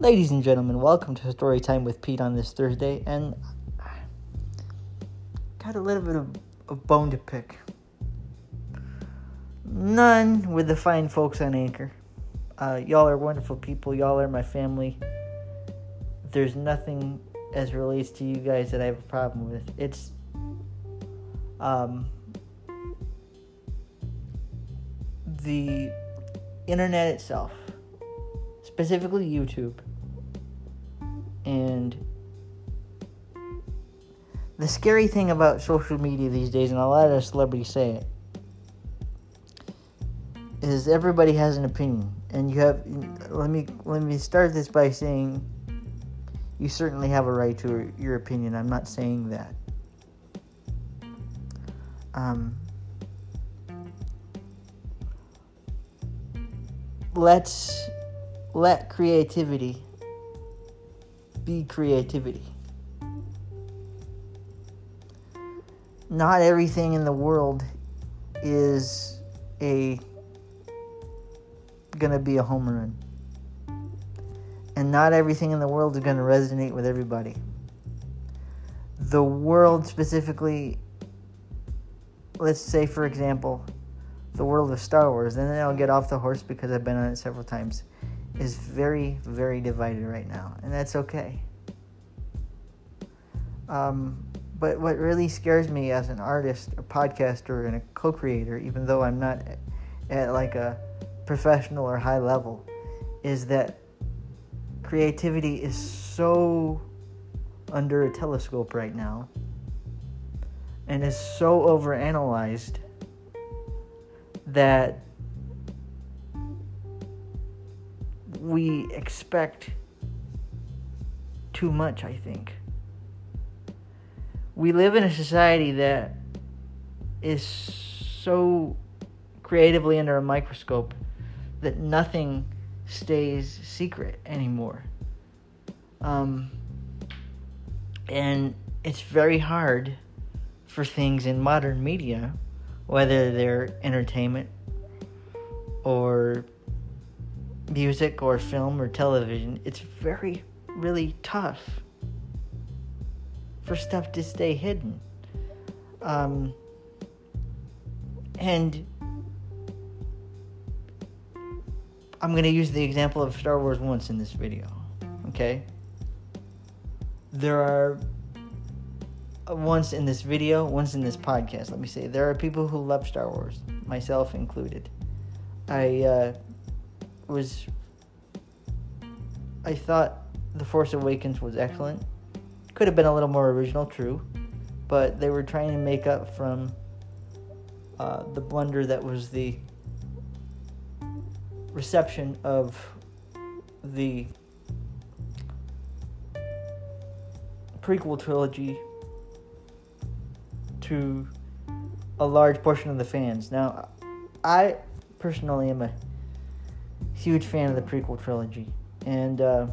Ladies and gentlemen, welcome to Story Time with Pete on this Thursday, and I got a little bit of a bone to pick. None with the fine folks on Anchor. Uh, y'all are wonderful people. Y'all are my family. There's nothing as relates to you guys that I have a problem with. It's um, the internet itself, specifically YouTube, and the scary thing about social media these days, and a lot of celebrities say it, is everybody has an opinion, and you have. Let me let me start this by saying, you certainly have a right to your opinion. I'm not saying that. Um, let's let creativity be creativity. Not everything in the world is a gonna be a home run. And not everything in the world is gonna resonate with everybody. The world specifically let's say for example the world of Star Wars, and then I'll get off the horse because I've been on it several times, is very, very divided right now, and that's okay. Um, but what really scares me as an artist, a podcaster, and a co-creator, even though I'm not at like a professional or high level, is that creativity is so under a telescope right now and is so overanalyzed that we expect too much, I think. We live in a society that is so creatively under a microscope that nothing stays secret anymore. Um, and it's very hard for things in modern media whether they're entertainment or music or film or television, it's very, really tough for stuff to stay hidden. Um, and I'm going to use the example of Star Wars once in this video. Okay? There are once in this video, once in this podcast, let me say, there are people who love Star Wars, myself included. I uh, was. I thought The Force Awakens was excellent. Could have been a little more original, true, but they were trying to make up from uh, the blunder that was the reception of the prequel trilogy to a large portion of the fans. Now, I personally am a huge fan of the prequel trilogy, and uh,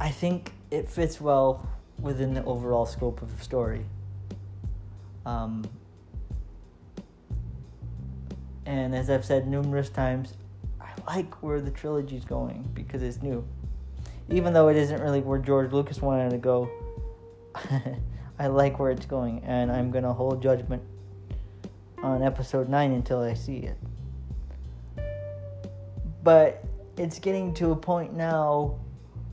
I think it fits well within the overall scope of the story. Um, and as I've said numerous times, I like where the trilogy is going because it's new even though it isn't really where George Lucas wanted to go, I like where it's going, and I'm gonna hold judgment on episode 9 until I see it. But it's getting to a point now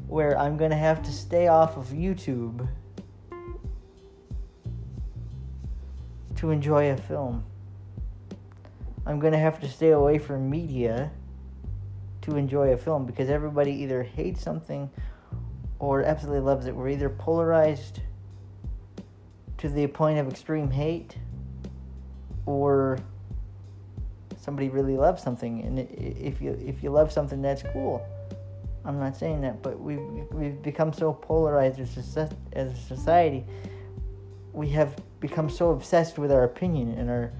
where I'm gonna have to stay off of YouTube to enjoy a film. I'm gonna have to stay away from media to enjoy a film because everybody either hates something or absolutely loves it. We're either polarized to the point of extreme hate or somebody really loves something and if you if you love something that's cool. I'm not saying that but we've we've become so polarized as a, as a society. We have become so obsessed with our opinion and our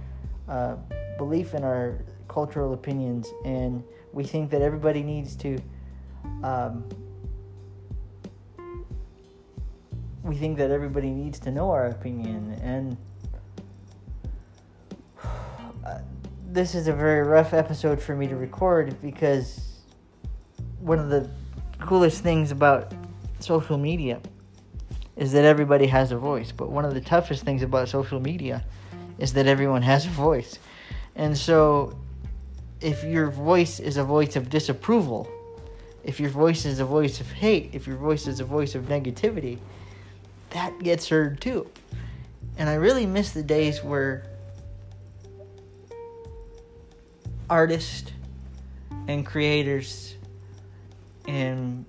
uh, belief in our cultural opinions and we think that everybody needs to um, we think that everybody needs to know our opinion and this is a very rough episode for me to record because one of the coolest things about social media is that everybody has a voice. But one of the toughest things about social media is that everyone has a voice. And so if your voice is a voice of disapproval, if your voice is a voice of hate, if your voice is a voice of negativity, that gets heard too. And I really miss the days where artists and creators and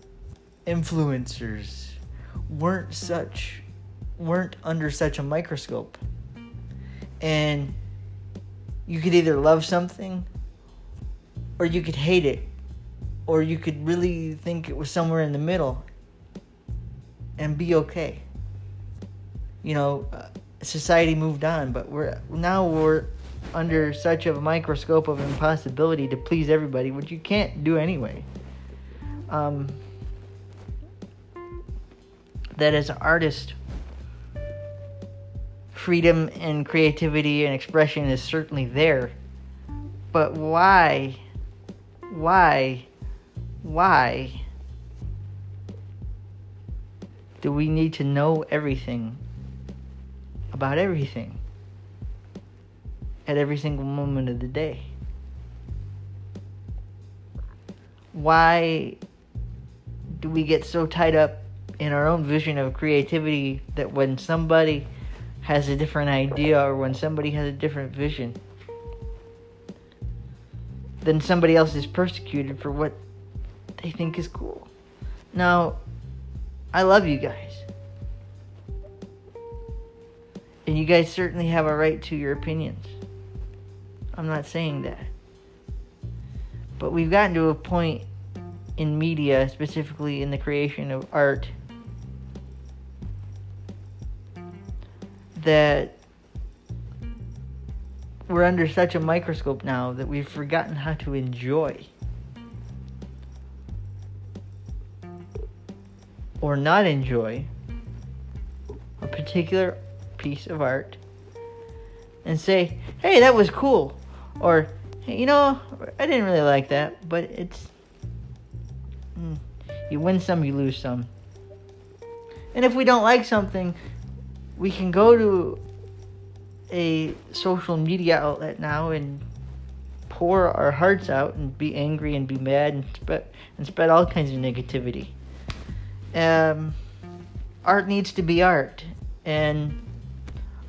influencers weren't such weren't under such a microscope. And you could either love something or you could hate it or you could really think it was somewhere in the middle and be okay. You know, uh, society moved on, but we're now we're under such a microscope of impossibility to please everybody, which you can't do anyway. Um, that as an artist, freedom and creativity and expression is certainly there. But why, why, why do we need to know everything about everything at every single moment of the day? Why do we get so tied up in our own vision of creativity that when somebody has a different idea or when somebody has a different vision, then somebody else is persecuted for what they think is cool. Now, I love you guys. And you guys certainly have a right to your opinions. I'm not saying that. But we've gotten to a point in media, specifically in the creation of art, that we're under such a microscope now that we've forgotten how to enjoy or not enjoy a particular piece of art and say, hey, that was cool. Or, hey, you know, I didn't really like that, but it's. Mm, you win some, you lose some. And if we don't like something, we can go to a social media outlet now and pour our hearts out and be angry and be mad and spread and spread all kinds of negativity. Um, art needs to be art, and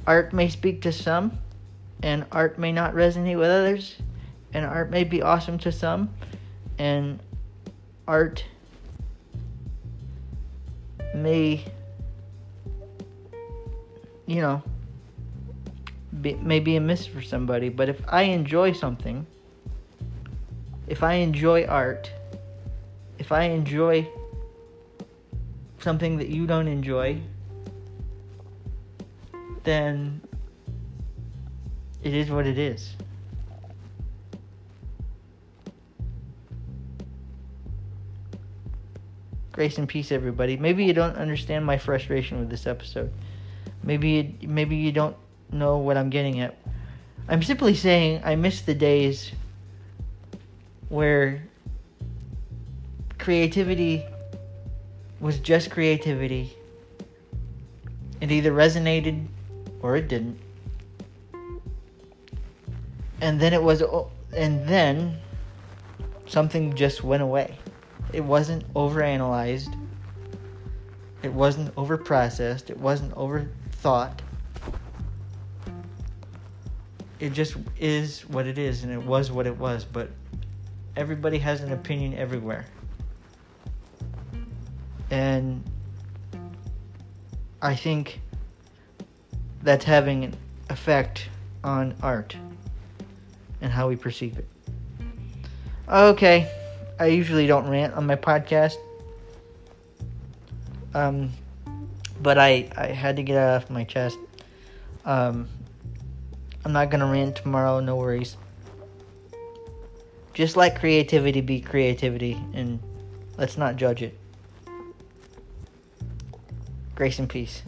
art may speak to some, and art may not resonate with others, and art may be awesome to some, and art may you know, be, maybe a miss for somebody. But if I enjoy something, if I enjoy art, if I enjoy something that you don't enjoy, then it is what it is. Grace and peace, everybody. Maybe you don't understand my frustration with this episode. Maybe maybe you don't know what I'm getting at. I'm simply saying I miss the days where creativity was just creativity. It either resonated or it didn't. And then it was and then something just went away. It wasn't overanalyzed. It wasn't overprocessed. It wasn't over thought. It just is what it is, and it was what it was, but everybody has an opinion everywhere. And I think that's having an effect on art and how we perceive it. Okay, I usually don't rant on my podcast. Um, but I, I had to get it off my chest. Um, I'm not gonna rant tomorrow, no worries. Just let creativity be creativity, and let's not judge it. Grace and peace.